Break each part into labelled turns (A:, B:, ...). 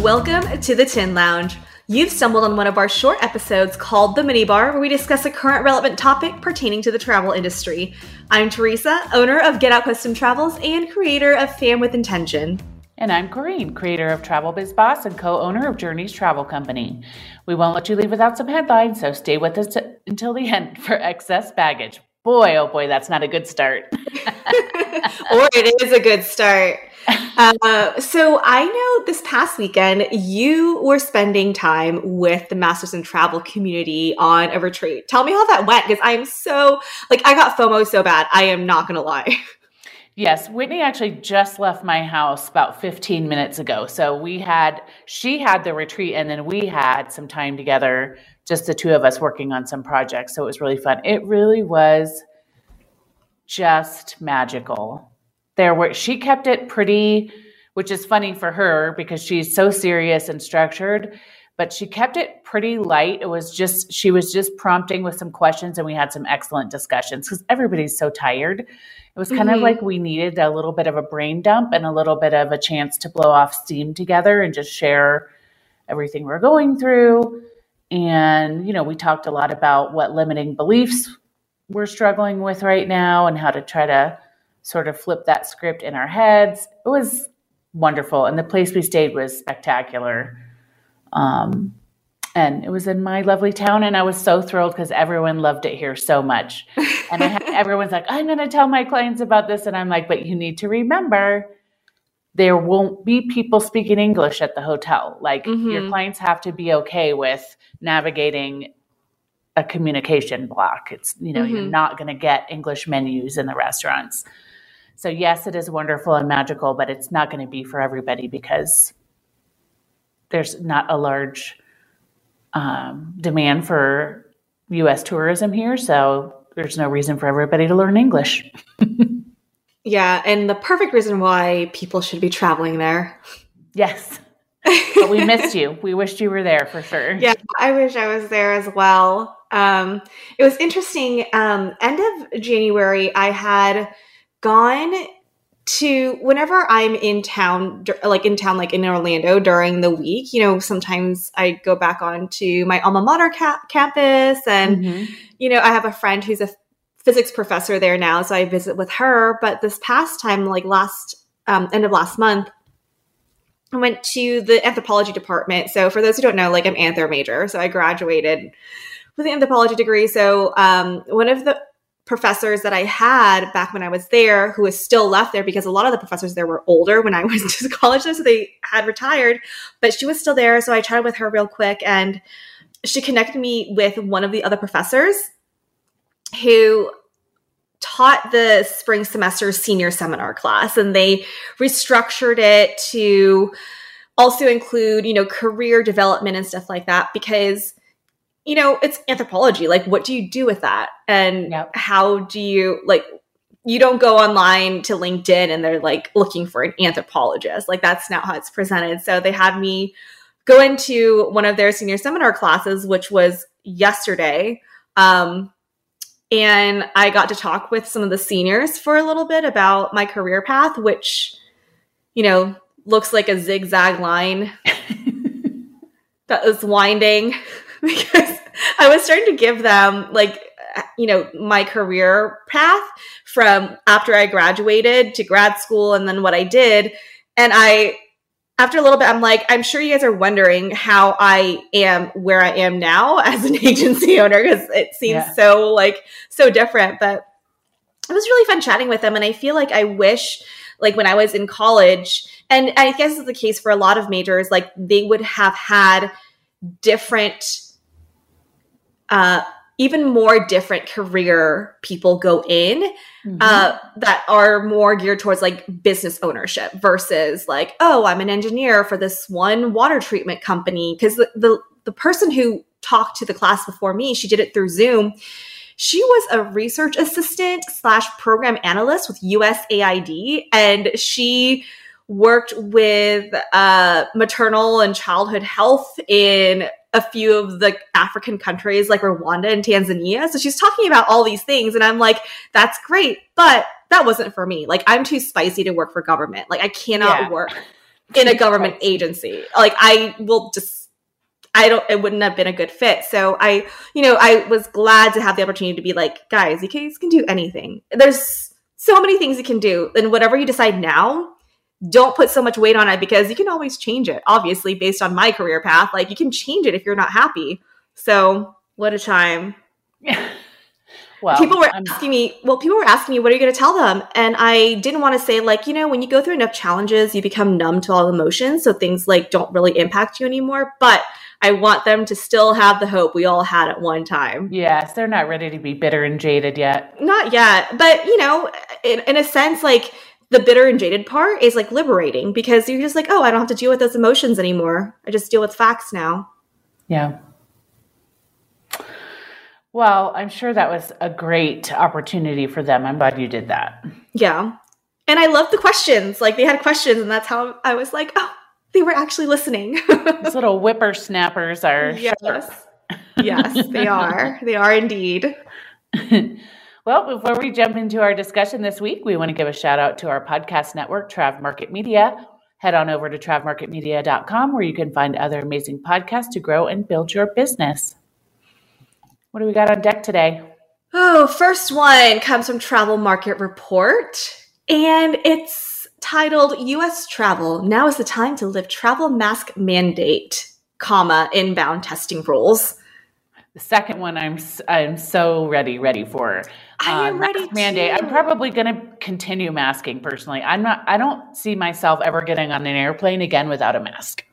A: Welcome to the Tin Lounge. You've stumbled on one of our short episodes called The Minibar, where we discuss a current relevant topic pertaining to the travel industry. I'm Teresa, owner of Get Out Custom Travels and creator of Fam with Intention.
B: And I'm Corrine, creator of Travel Biz Boss and co owner of Journeys Travel Company. We won't let you leave without some headlines, so stay with us until the end for excess baggage. Boy, oh boy, that's not a good start.
A: or it is a good start. Uh, so I know this past weekend you were spending time with the Masters in Travel community on a retreat. Tell me how that went because I am so like I got FOMO so bad. I am not gonna lie.
B: Yes, Whitney actually just left my house about 15 minutes ago. So we had, she had the retreat, and then we had some time together, just the two of us working on some projects. So it was really fun. It really was just magical. There were, she kept it pretty, which is funny for her because she's so serious and structured but she kept it pretty light. It was just, she was just prompting with some questions and we had some excellent discussions because everybody's so tired. It was kind mm-hmm. of like we needed a little bit of a brain dump and a little bit of a chance to blow off steam together and just share everything we're going through. And, you know, we talked a lot about what limiting beliefs we're struggling with right now and how to try to sort of flip that script in our heads. It was wonderful. And the place we stayed was spectacular. Um, and it was in my lovely town and i was so thrilled because everyone loved it here so much and had, everyone's like i'm going to tell my clients about this and i'm like but you need to remember there won't be people speaking english at the hotel like mm-hmm. your clients have to be okay with navigating a communication block it's you know mm-hmm. you're not going to get english menus in the restaurants so yes it is wonderful and magical but it's not going to be for everybody because there's not a large um, demand for U.S. tourism here, so there's no reason for everybody to learn English.
A: yeah, and the perfect reason why people should be traveling there.
B: Yes. but we missed you. We wished you were there for sure.
A: Yeah, I wish I was there as well. Um, it was interesting. Um, end of January, I had gone to whenever I'm in town, like in town, like in Orlando during the week, you know, sometimes I go back on to my alma mater ca- campus and, mm-hmm. you know, I have a friend who's a physics professor there now. So I visit with her. But this past time, like last, um, end of last month, I went to the anthropology department. So for those who don't know, like I'm anthro major. So I graduated with an anthropology degree. So um, one of the professors that I had back when I was there who is still left there because a lot of the professors there were older when I went to college, so they had retired, but she was still there. So I chatted with her real quick and she connected me with one of the other professors who taught the spring semester senior seminar class and they restructured it to also include, you know, career development and stuff like that because you know, it's anthropology. Like, what do you do with that? And yep. how do you, like, you don't go online to LinkedIn and they're like looking for an anthropologist. Like, that's not how it's presented. So they had me go into one of their senior seminar classes, which was yesterday. Um, and I got to talk with some of the seniors for a little bit about my career path, which, you know, looks like a zigzag line that is winding because I was starting to give them like uh, you know my career path from after I graduated to grad school and then what I did and I after a little bit I'm like I'm sure you guys are wondering how I am where I am now as an agency owner because it seems yeah. so like so different but it was really fun chatting with them and I feel like I wish like when I was in college and I guess it's the case for a lot of majors like they would have had different uh, even more different career people go in mm-hmm. uh, that are more geared towards like business ownership versus like oh i'm an engineer for this one water treatment company because the, the the person who talked to the class before me she did it through zoom she was a research assistant slash program analyst with usaid and she worked with uh, maternal and childhood health in a few of the African countries like Rwanda and Tanzania. So she's talking about all these things. And I'm like, that's great. But that wasn't for me. Like, I'm too spicy to work for government. Like, I cannot yeah. work in a government agency. Like I will just I don't it wouldn't have been a good fit. So I, you know, I was glad to have the opportunity to be like, guys, you guys can do anything. There's so many things you can do. And whatever you decide now, don't put so much weight on it because you can always change it. Obviously, based on my career path, like you can change it if you're not happy. So, what a time. well, people were I'm- asking me, well, people were asking me, what are you going to tell them? And I didn't want to say, like, you know, when you go through enough challenges, you become numb to all emotions. So things like don't really impact you anymore. But I want them to still have the hope we all had at one time.
B: Yes, they're not ready to be bitter and jaded yet.
A: Not yet. But, you know, in, in a sense, like, the bitter and jaded part is like liberating because you're just like, oh, I don't have to deal with those emotions anymore. I just deal with facts now.
B: Yeah. Well, I'm sure that was a great opportunity for them. I'm glad you did that.
A: Yeah. And I love the questions. Like they had questions, and that's how I was like, oh, they were actually listening.
B: Little whippersnappers are.
A: Yes. yes, they are. They are indeed.
B: well, before we jump into our discussion this week, we want to give a shout out to our podcast network, Trav Market Media. Head on over to travmarketmedia.com where you can find other amazing podcasts to grow and build your business. What do we got on deck today?
A: Oh, first one comes from Travel Market Report, and it's titled U.S. Travel. Now is the time to lift travel mask mandate, comma inbound testing rules.
B: The second one, I'm I'm so ready, ready for.
A: I am uh, ready.
B: Mandate. I'm probably going to continue masking personally. I'm not. I don't see myself ever getting on an airplane again without a mask.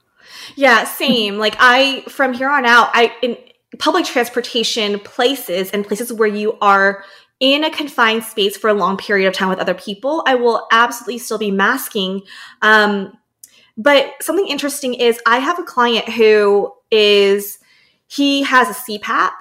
A: Yeah, same. like I, from here on out, I in, public transportation places and places where you are in a confined space for a long period of time with other people, I will absolutely still be masking. Um, but something interesting is I have a client who is he has a CPAP.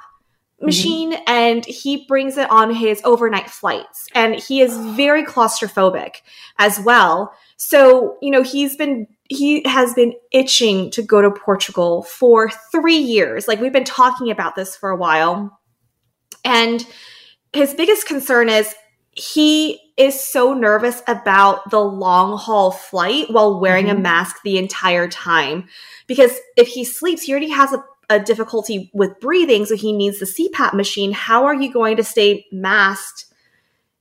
A: Machine mm-hmm. and he brings it on his overnight flights and he is very claustrophobic as well. So, you know, he's been he has been itching to go to Portugal for three years. Like we've been talking about this for a while. And his biggest concern is he is so nervous about the long haul flight while wearing mm-hmm. a mask the entire time. Because if he sleeps, he already has a, a difficulty with breathing, so he needs the CPAP machine. How are you going to stay masked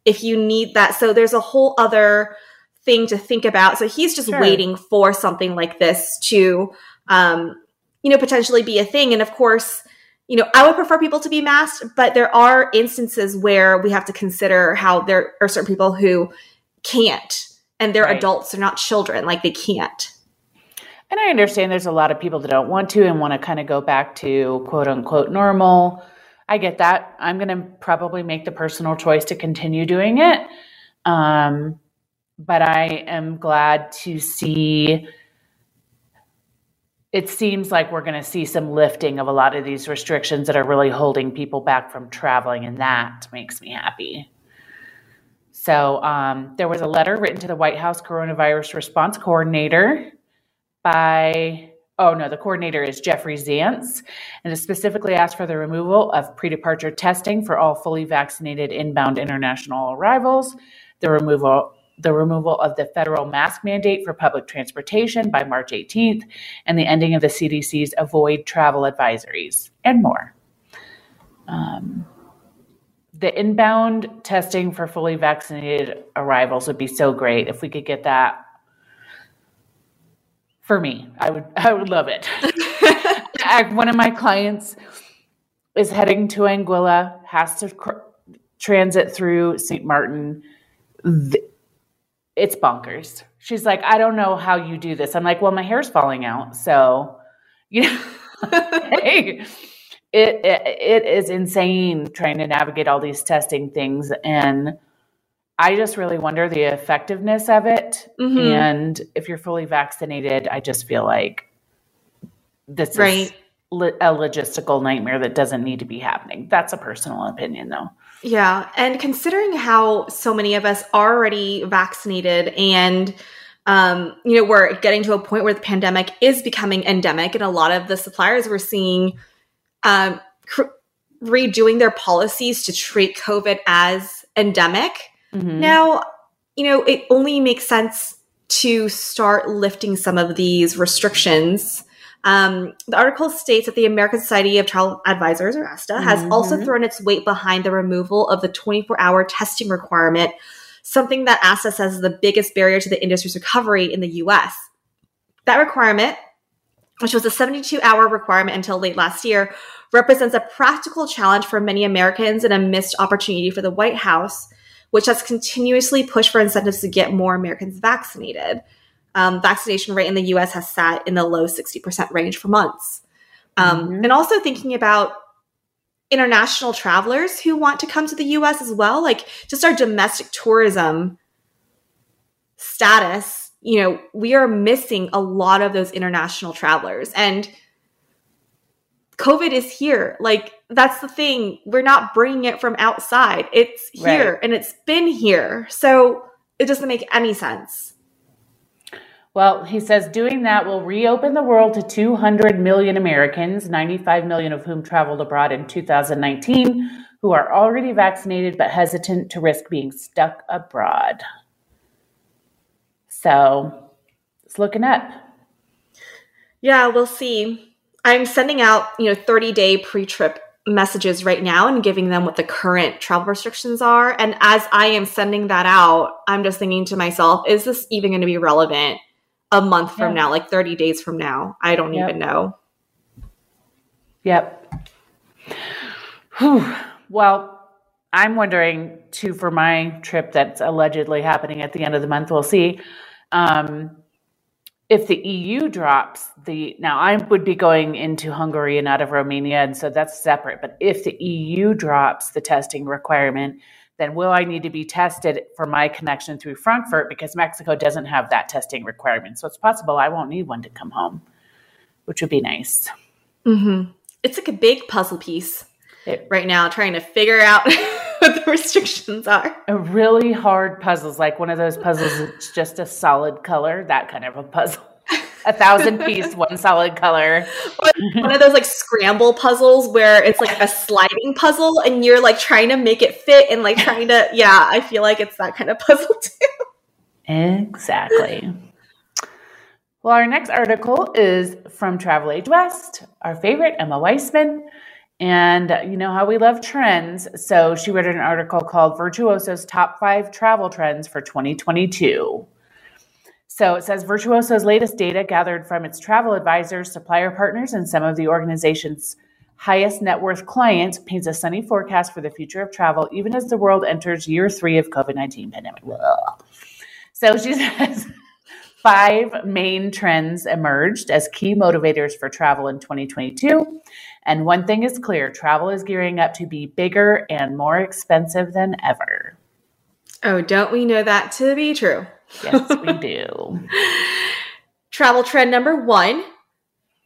A: if you need that? So there's a whole other thing to think about. So he's just sure. waiting for something like this to, um, you know, potentially be a thing. And of course, you know, I would prefer people to be masked, but there are instances where we have to consider how there are certain people who can't, and they're right. adults, they're not children, like they can't.
B: And I understand there's a lot of people that don't want to and want to kind of go back to quote unquote normal. I get that. I'm going to probably make the personal choice to continue doing it. Um, but I am glad to see it seems like we're going to see some lifting of a lot of these restrictions that are really holding people back from traveling, and that makes me happy. So, um, there was a letter written to the White House coronavirus response coordinator by, oh no, the coordinator is Jeffrey Zients, and it specifically asked for the removal of pre departure testing for all fully vaccinated inbound international arrivals, the removal the removal of the federal mask mandate for public transportation by March 18th, and the ending of the CDC's avoid travel advisories, and more. Um, the inbound testing for fully vaccinated arrivals would be so great if we could get that. For me, I would I would love it. One of my clients is heading to Anguilla, has to cr- transit through St. Martin. The, it's bonkers. She's like, I don't know how you do this. I'm like, well, my hair's falling out. So, you know, hey, it, it, it is insane trying to navigate all these testing things. And I just really wonder the effectiveness of it. Mm-hmm. And if you're fully vaccinated, I just feel like this right. is a logistical nightmare that doesn't need to be happening. That's a personal opinion, though.
A: Yeah. And considering how so many of us are already vaccinated and um, you know, we're getting to a point where the pandemic is becoming endemic, and a lot of the suppliers we're seeing um, cr- redoing their policies to treat COVID as endemic. Mm-hmm. Now, you know, it only makes sense to start lifting some of these restrictions. Um, the article states that the American Society of Child Advisors, or ASTA, has
B: Mhm.
A: also thrown its weight behind the removal of the 24 hour testing requirement, something that ASTA says is the biggest barrier to the industry's recovery in the US. That requirement, which was a 72 hour requirement until late last year, represents a practical challenge for many Americans and a missed opportunity for the White House, which has continuously pushed for incentives to get more Americans vaccinated. Um, vaccination rate in the US has sat in the low 60% range for months. Um,
B: Mhm.
A: And also thinking about international travelers who want to come to the US as well, like just our domestic tourism status, you know, we are missing a lot of those international travelers. And COVID is here. Like, that's the thing. We're not bringing it from outside, it's here
B: Right.
A: and it's been here. So it doesn't make any sense.
B: Well, he says doing that will reopen the world to 200 million Americans, 95 million of whom traveled abroad in 2019, who are already vaccinated but hesitant to risk being stuck abroad. So it's looking up.
A: Yeah, we'll see. I'm sending out, you know, 30 day pre trip messages right now and giving them what the current travel restrictions are. And as I am sending that out, I'm just thinking to myself, is this even going to be relevant a month from
B: Yeah.
A: now, like 30 days from now? I don't
B: Yep.
A: even know.
B: Yep. Whew. Well, I'm wondering too for my trip that's allegedly happening at the end of the month. We'll see. Um, if the EU drops the now, I would be going into Hungary and out of Romania, and so that's separate. But if the EU drops the testing requirement, then will I need to be tested for my connection through Frankfurt because Mexico doesn't have that testing requirement? So it's possible I won't need one to come home, which would be nice.
A: Mm-hmm. It's like a big puzzle piece
B: It
A: right now, trying to figure out what the restrictions are.
B: a really hard puzzles, like one of those puzzles that's just a solid color, that kind of a puzzle. A thousand piece, one solid color.
A: One of those like scramble puzzles where it's like a sliding puzzle and you're like trying to make it fit and like trying to, yeah, I feel like it's that kind of puzzle too.
B: Exactly. Well, our next article is from Travel Age West, our favorite, Emma Weissman. And you know how we love trends. So she wrote an article called Virtuoso's Top Five Travel Trends for 2022. So it says Virtuoso's latest data gathered from its travel advisors, supplier partners, and some of the organization's highest net worth clients paints a sunny forecast for the future of travel, even as the world enters year three of COVID 19 pandemic. So she says five main trends emerged as key motivators for travel in 2022. And one thing is clear travel is gearing up to be bigger and more expensive than ever.
A: Oh, don't we know that to be true?
B: Yes, we do.
A: Travel trend number one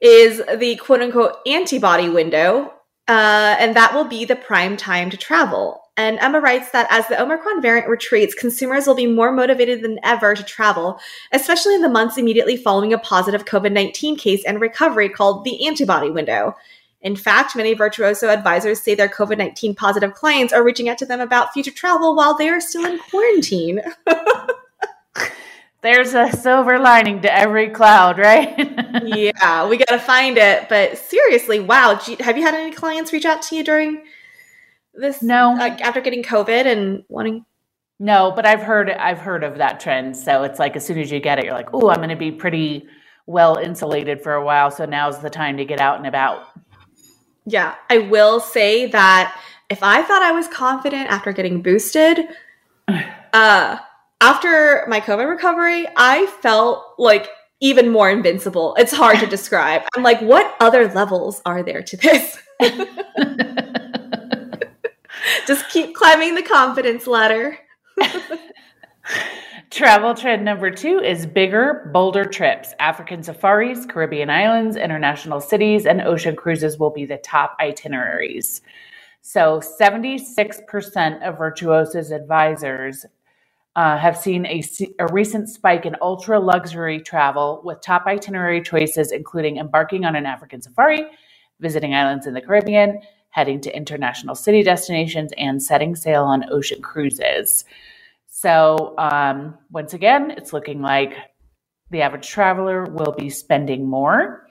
A: is the quote unquote antibody window, uh, and that will be the prime time to travel. And Emma writes that as the Omicron variant retreats, consumers will be more motivated than ever to travel, especially in the months immediately following a positive COVID 19 case and recovery called the antibody window. In fact, many Virtuoso advisors say their COVID 19 positive clients are reaching out to them about future travel while they are still in quarantine.
B: There's a silver lining to every cloud, right?
A: yeah, we got to find it. But seriously, wow. Have you had any clients reach out to you during this?
B: No.
A: Like after getting COVID and wanting.
B: no, but I've heard I've heard of that trend. So it's like as soon as you get it, you're like, oh, I'm going to be pretty well insulated for a while. So now's the time to get out and about.
A: Yeah, I will say that if I thought I was confident after getting boosted, uh, after my COVID recovery, I felt like even more invincible. It's hard to describe. I'm like, what other levels are there to this? Just keep climbing the confidence ladder.
B: Travel trend number two is bigger, bolder trips. African safaris, Caribbean islands, international cities, and ocean cruises will be the top itineraries. So, 76% of Virtuoso's advisors uh, have seen a, a recent spike in ultra luxury travel with top itinerary choices, including embarking on an African safari, visiting islands in the Caribbean, heading to international city destinations, and setting sail on ocean cruises. So, um, once again, it's looking like the average traveler will be spending more.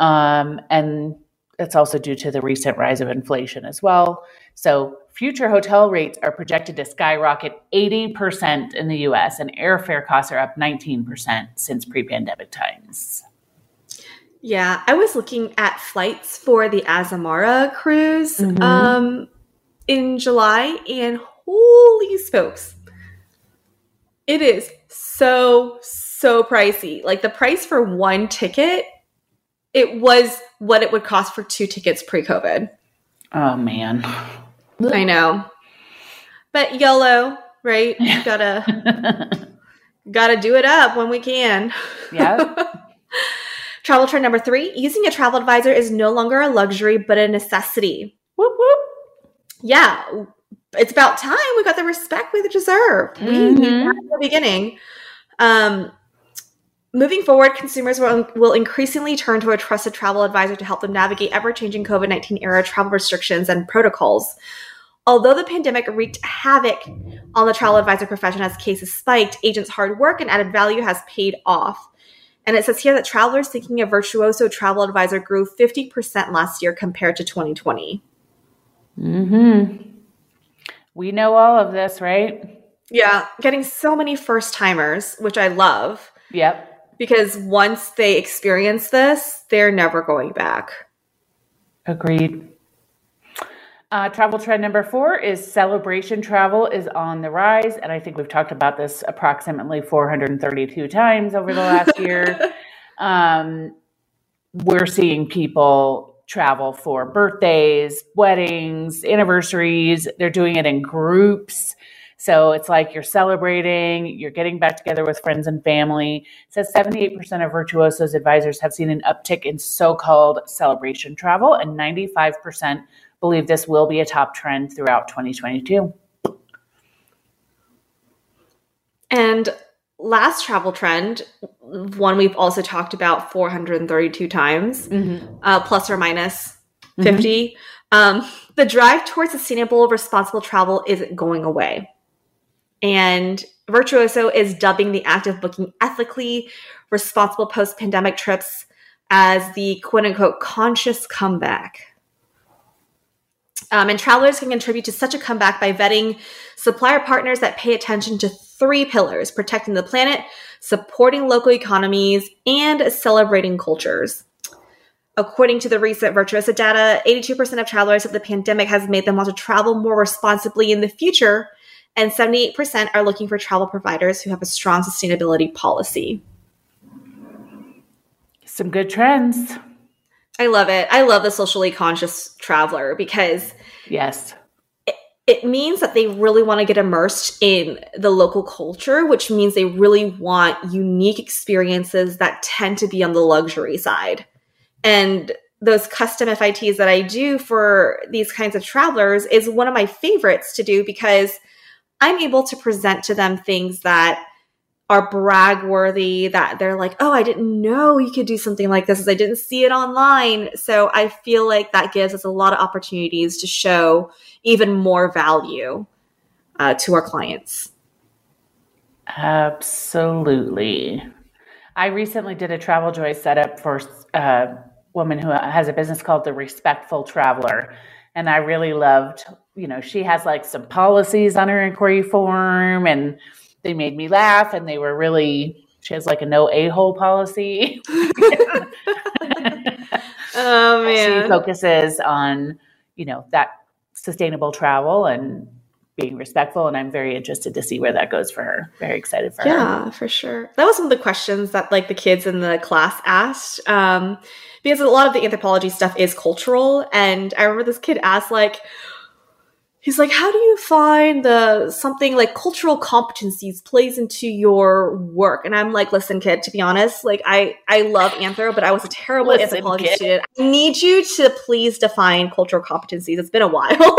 B: Um, and it's also due to the recent rise of inflation as well. So, future hotel rates are projected to skyrocket 80% in the US, and airfare costs are up 19% since pre pandemic times.
A: Yeah, I was looking at flights for the Azamara cruise mm-hmm. um, in July, and holy smokes, it is so, so pricey. Like the price for one ticket, it was what it would cost for two tickets pre COVID.
B: Oh, man.
A: I know. But YOLO, right? gotta gotta do it up when we can.
B: Yeah.
A: Travel trend number three using a travel advisor is no longer a luxury, but a necessity.
B: Whoop, whoop.
A: Yeah, it's about time we got the respect we deserve. Mm-hmm. We knew that in the beginning. Um, moving forward, consumers will, will increasingly turn to a trusted travel advisor to help them navigate ever changing COVID 19 era travel restrictions and protocols. Although the pandemic wreaked havoc on the travel advisor profession as cases spiked, agents' hard work and added value has paid off. And it says here that travelers seeking a Virtuoso travel advisor grew 50% last year compared to 2020.
B: Hmm. We know all of this, right?
A: Yeah, getting so many first timers, which I love.
B: Yep.
A: Because once they experience this, they're never going back.
B: Agreed. Uh, travel trend number four is celebration travel is on the rise. And I think we've talked about this approximately 432 times over the last year. Um, we're seeing people travel for birthdays, weddings, anniversaries. They're doing it in groups. So it's like you're celebrating, you're getting back together with friends and family. It says 78% of Virtuoso's advisors have seen an uptick in so called celebration travel, and 95% believe this will be a top trend throughout 2022.
A: And last travel trend, one we've also talked about 432 times, mm-hmm. uh, plus or minus 50. Mm-hmm. Um, the drive towards sustainable, responsible travel isn't going away. And Virtuoso is dubbing the act of booking ethically responsible post pandemic trips as the quote unquote conscious comeback. Um, and travelers can contribute to such a comeback by vetting supplier partners that pay attention to three pillars protecting the planet, supporting local economies, and celebrating cultures. According to the recent Virtuoso data, 82% of travelers said the pandemic has made them want to travel more responsibly in the future, and 78% are looking for travel providers who have a strong sustainability policy.
B: Some good trends.
A: I love it. I love the socially conscious traveler because
B: yes,
A: it, it means that they really want to get immersed in the local culture, which means they really want unique experiences that tend to be on the luxury side. And those custom FITs that I do for these kinds of travelers is one of my favorites to do because I'm able to present to them things that are brag worthy that they're like, oh, I didn't know you could do something like this I didn't see it online. So I feel like that gives us a lot of opportunities to show even more value uh, to our clients.
B: Absolutely. I recently did a Travel Joy setup for a woman who has a business called The Respectful Traveler. And I really loved, you know, she has like some policies on her inquiry form and they made me laugh and they were really she has like a no a-hole policy.
A: Oh man.
B: she focuses on you know that sustainable travel and being respectful and i'm very interested to see where that goes for her. Very excited for
A: yeah,
B: her.
A: Yeah for sure. That was one of the questions that like the kids in the class asked um, because a lot of the anthropology stuff is cultural and i remember this kid asked like he's like how do you find the something like cultural competencies plays into your work? And i'm like listen kid to be honest like i i love anthro but i was a terrible listen, anthropology kid. student. I need you to please define cultural competencies. It's been a while.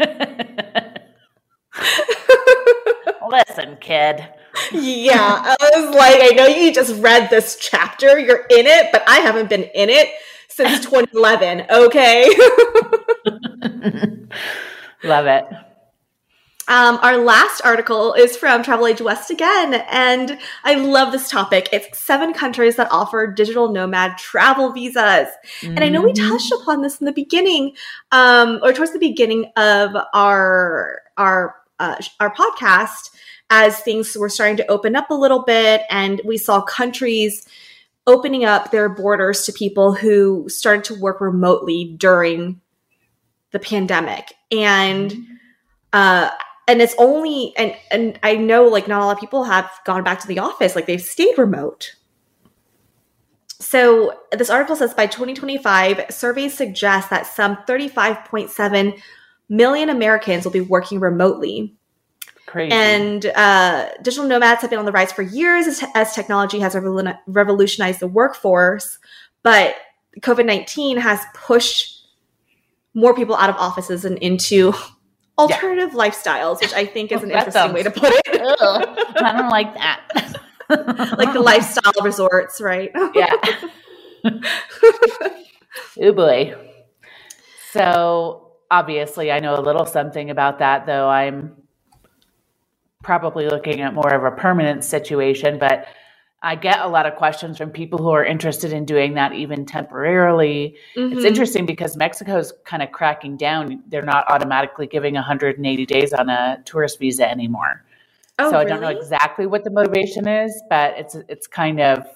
B: Listen kid.
A: Yeah i was like i know you just read this chapter. You're in it but i haven't been in it since 2011 okay
B: Love it.
A: Um, our last article is from Travel Age West again, and I love this topic. It's seven countries that offer digital nomad travel visas. And I know we
B: Mhm.
A: touched upon this in the beginning, um, or towards the beginning of our our uh, our podcast, as things were starting to open up a little bit, and we saw countries opening up their borders to people who started to work remotely during the pandemic. And uh, and it's only and and I know like not a lot of people have gone back to the office, like they've stayed remote. So this article says by 2025, surveys suggest that some 35.7 million Americans will be working remotely.
B: Crazy.
A: And uh, digital nomads have been on the rise for years as, as technology has revolutionized the workforce. But COVID 19 has pushed more people out of offices and into alternative lifestyles, which I think is an interesting way to put it.
B: Ugh, I don't like that.
A: like the lifestyle resorts, right?
B: yeah. oh boy. So obviously, I know a little something about that, though I'm probably looking at more of a permanent situation. But I get a lot of questions from people who are interested in doing that even temporarily. It's
A: Mhm.
B: interesting because Mexico's kind of cracking down. They're not automatically giving 180 days on a tourist visa anymore.
A: Oh,
B: so I don't know exactly what the motivation is, but it's it's kind of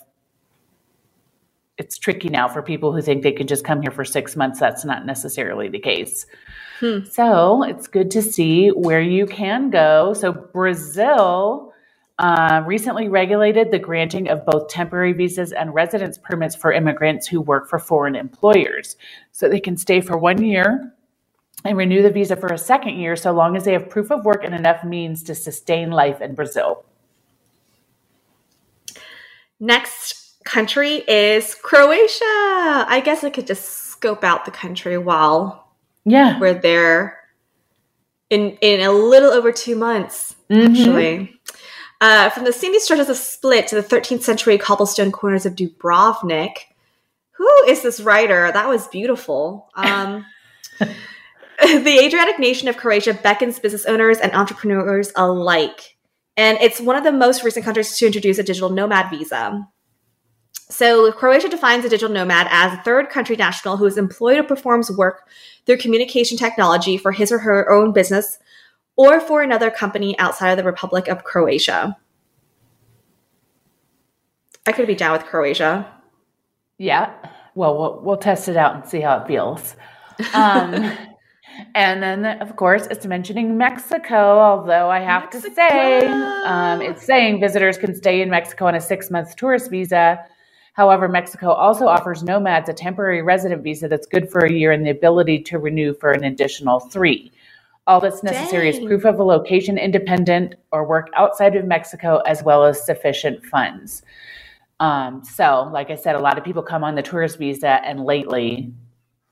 B: it's tricky now for people who think they can just come here for six months. That's not necessarily the case.
A: Hmm.
B: So it's good to see where you can go. So Brazil uh, recently regulated the granting of both temporary visas and residence permits for immigrants who work for foreign employers, so they can stay for one year and renew the visa for a second year so long as they have proof of work and enough means to sustain life in Brazil.
A: Next country is Croatia. I guess I could just scope out the country while
B: Yeah.
A: we're there in in a little over two months,
B: Mhm.
A: actually. Uh, from the sandy stretches of Split to the 13th century cobblestone corners of Dubrovnik. Who is this writer? That was beautiful. Um, the Adriatic nation of Croatia beckons business owners and entrepreneurs alike. And it's one of the most recent countries to introduce a digital nomad visa. So, Croatia defines a digital nomad as a third country national who is employed or performs work through communication technology for his or her own business or for another company outside of the Republic of Croatia. I could be down with Croatia.
B: Yeah. Well, we'll we'll test it out and see how it feels. Um, and then, of course, it's mentioning Mexico. Although I have to say, um, it's saying visitors can stay in Mexico on a six-month tourist visa. However, Mexico also offers nomads a temporary resident visa that's good for a year and the ability to renew for an additional three. All that's necessary is proof of a location independent or work outside of Mexico, as well as sufficient funds. Um, so, like I said, a lot of people come on the tourist visa, and lately,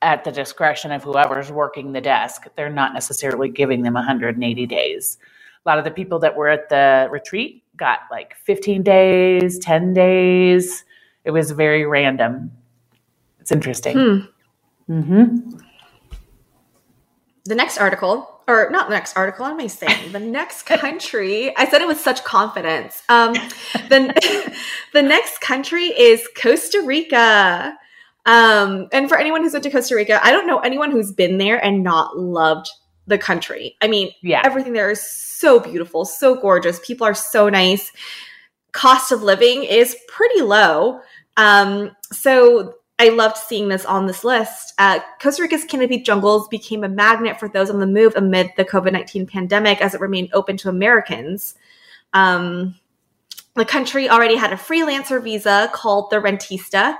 B: at the discretion of whoever's working the desk, they're not necessarily giving them 180 days. A lot of the people that were at the retreat got like 15 days, 10 days. It was very random. It's interesting.
A: Hmm.
B: hmm
A: The next article, or not the next article, what am I saying? The next country, I said it with such confidence. Um, the, the next country is Costa Rica. Um, and for anyone who's been to Costa Rica, I don't know anyone who's been there and not loved the country. I mean,
B: Yeah.
A: everything there is so beautiful, so gorgeous. People are so nice. Cost of living is pretty low. Um, so I loved seeing this on this list. Uh, Costa Rica's canopy jungles became a magnet for those on the move amid the COVID 19 pandemic as it remained open to Americans. Um, the country already had a freelancer visa called the Rentista,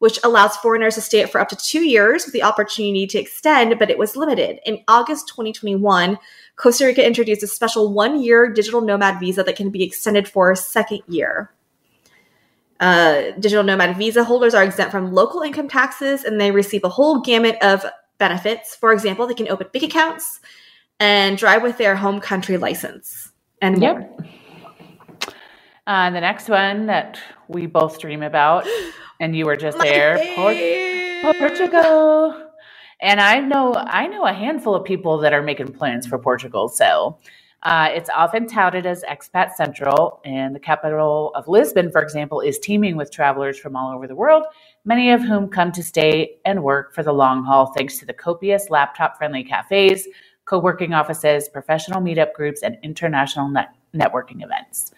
A: which allows foreigners to stay for up to two years with the opportunity to extend, but it was limited. In August 2021, Costa Rica introduced a special one year digital nomad visa that can be extended for a second year. Uh, digital nomad visa holders are exempt from local income taxes and they receive a whole gamut of benefits. For example, they can open bank accounts and drive with their home country license. And more.
B: Yep. Uh, the next one that we both dream about, and you were just
A: My
B: there, Por-
A: babe.
B: Portugal. And I know I know a handful of people that are making plans for Portugal. So Uh, it's often touted as expat central, and the capital of Lisbon, for example, is teeming with travelers from all over the world, many of whom come to stay and work for the long haul thanks to the copious laptop friendly cafes, co working offices, professional meetup groups, and international net- networking events.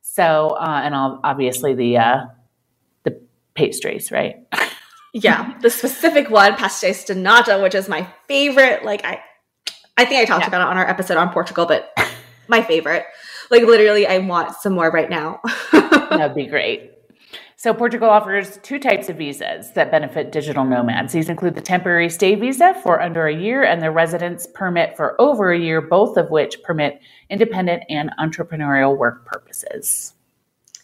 B: So, uh, and obviously the uh, the pastries, right?
A: yeah, the specific one, pastéis de nata, which is my favorite. Like I, I think I talked yeah. about it on our episode on Portugal, but my favorite. Like literally, I want some more right now.
B: That'd be great. So, Portugal offers two types of visas that benefit digital nomads. These include the temporary stay visa for under a year and the residence permit for over a year, both of which permit independent and entrepreneurial work purposes.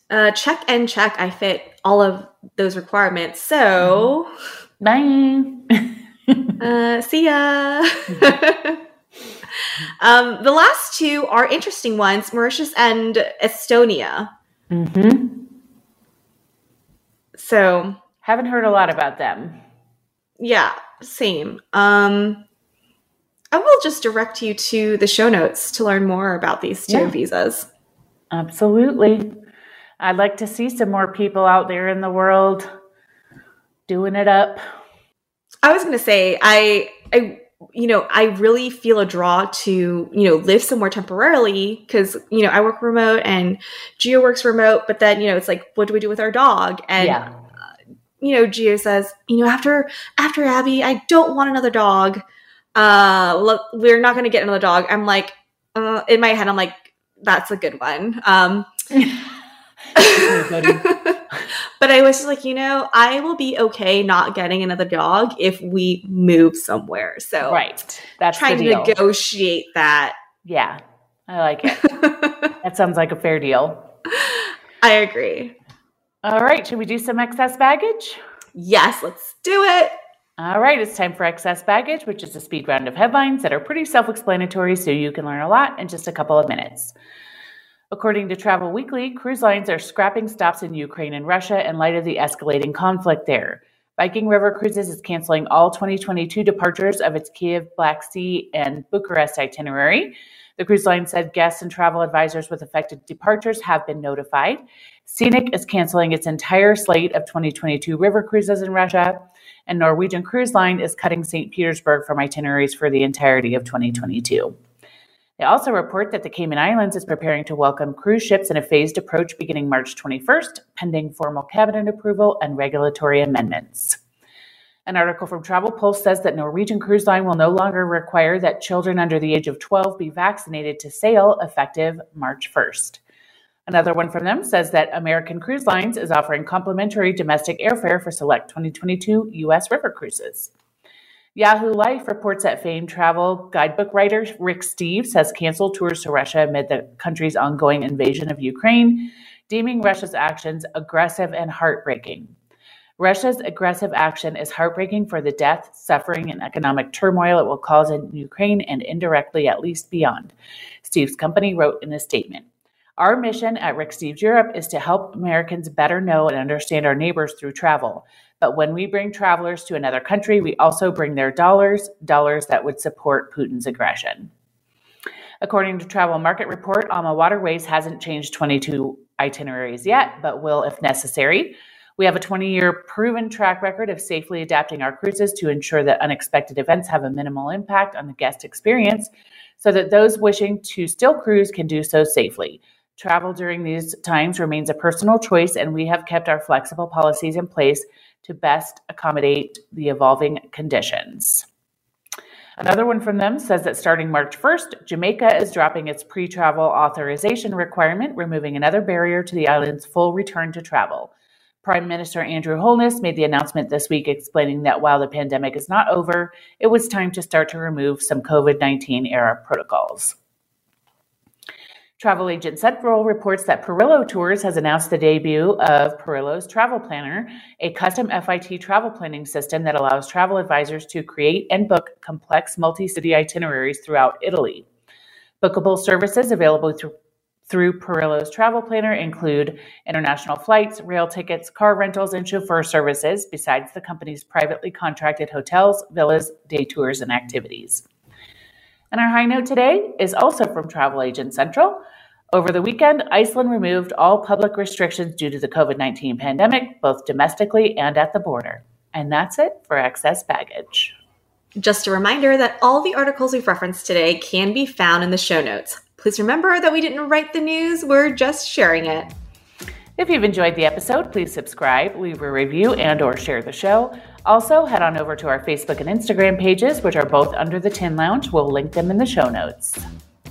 A: Uh, check and check. I fit all of those requirements. So,
B: bye.
A: uh, see ya. Um, the last two are interesting ones Mauritius and Estonia.
B: Mm-hmm.
A: So
B: haven't heard a lot about them.
A: Yeah, same. Um I will just direct you to the show notes to learn more about these two yeah. visas.
B: Absolutely. I'd like to see some more people out there in the world doing it up.
A: I was going to say I I you know, I really feel a draw to, you know, live somewhere temporarily because, you know, I work remote and Geo works remote, but then, you know, it's like, what do we do with our dog? And, yeah. uh, you know, Geo says, you know, after, after Abby, I don't want another dog. Uh, look, we're not going to get another dog. I'm like, uh, in my head, I'm like, that's a good one. Um, but I was just like, you know, I will be okay not getting another dog if we move somewhere. So
B: right, that's
A: trying to negotiate that.
B: Yeah, I like it. that sounds like a fair deal.
A: I agree.
B: All right, should we do some excess baggage?
A: Yes, let's do it.
B: All right, it's time for excess baggage, which is a speed round of headlines that are pretty self explanatory, so you can learn a lot in just a couple of minutes. According to Travel Weekly, cruise lines are scrapping stops in Ukraine and Russia in light of the escalating conflict there. Viking River Cruises is canceling all 2022 departures of its Kiev, Black Sea, and Bucharest itinerary. The cruise line said guests and travel advisors with affected departures have been notified. Scenic is canceling its entire slate of 2022 river cruises in Russia, and Norwegian Cruise Line is cutting St. Petersburg from itineraries for the entirety of 2022. They also report that the Cayman Islands is preparing to welcome cruise ships in a phased approach beginning March 21st, pending formal cabinet approval and regulatory amendments. An article from Travel Pulse says that Norwegian Cruise Line will no longer require that children under the age of 12 be vaccinated to sail effective March 1st. Another one from them says that American Cruise Lines is offering complimentary domestic airfare for select 2022 U.S. river cruises. Yahoo Life reports that famed travel guidebook writer Rick Steves has canceled tours to Russia amid the country's ongoing invasion of Ukraine, deeming Russia's actions aggressive and heartbreaking. Russia's aggressive action is heartbreaking for the death, suffering, and economic turmoil it will cause in Ukraine and indirectly, at least beyond, Steves' company wrote in a statement. Our mission at Rick Steves Europe is to help Americans better know and understand our neighbors through travel. But when we bring travelers to another country, we also bring their dollars, dollars that would support Putin's aggression. According to Travel Market Report, AmaWaterways hasn't changed 22 itineraries yet, but will if necessary. We have a 20 year proven track record of safely adapting our cruises to ensure that unexpected events have a minimal impact on the guest experience so that those wishing to still cruise can do so safely. Travel during these times remains a personal choice, and we have kept our flexible policies in place to best accommodate the evolving conditions. Another one from them says that starting March 1st, Jamaica is dropping its pre travel authorization requirement, removing another barrier to the island's full return to travel. Prime Minister Andrew Holness made the announcement this week explaining that while the pandemic is not over, it was time to start to remove some COVID 19 era protocols. Travel agent Central reports that Perillo Tours has announced the debut of Perillo's Travel Planner, a custom FIT travel planning system that allows travel advisors to create and book complex multi city itineraries throughout Italy. Bookable services available through through Perillo's travel planner include international flights, rail tickets, car rentals, and chauffeur services, besides the company's privately contracted hotels, villas, day tours, and activities. And our high note today is also from Travel Agent Central. Over the weekend, Iceland removed all public restrictions due to the COVID 19 pandemic, both domestically and at the border. And that's it for excess baggage.
A: Just a reminder that all the articles we've referenced today can be found in the show notes. Please remember that we didn't write the news, we're just sharing it.
B: If you've enjoyed the episode, please subscribe, leave a review, and or share the show. Also, head on over to our Facebook and Instagram pages, which are both under the Tin Lounge. We'll link them in the show notes.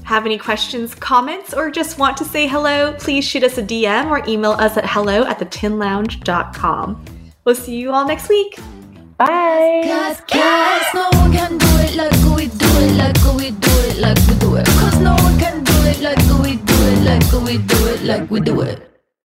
A: Have any questions, comments, or just want to say hello? Please shoot us a DM or email us at hello at thetinlounge.com. We'll see you all next week.
B: Bye.
C: Cause, cause no one can do it like we do it, like we do it, like we do it. Cause no one can do it like we do it, like we do it, like we do it.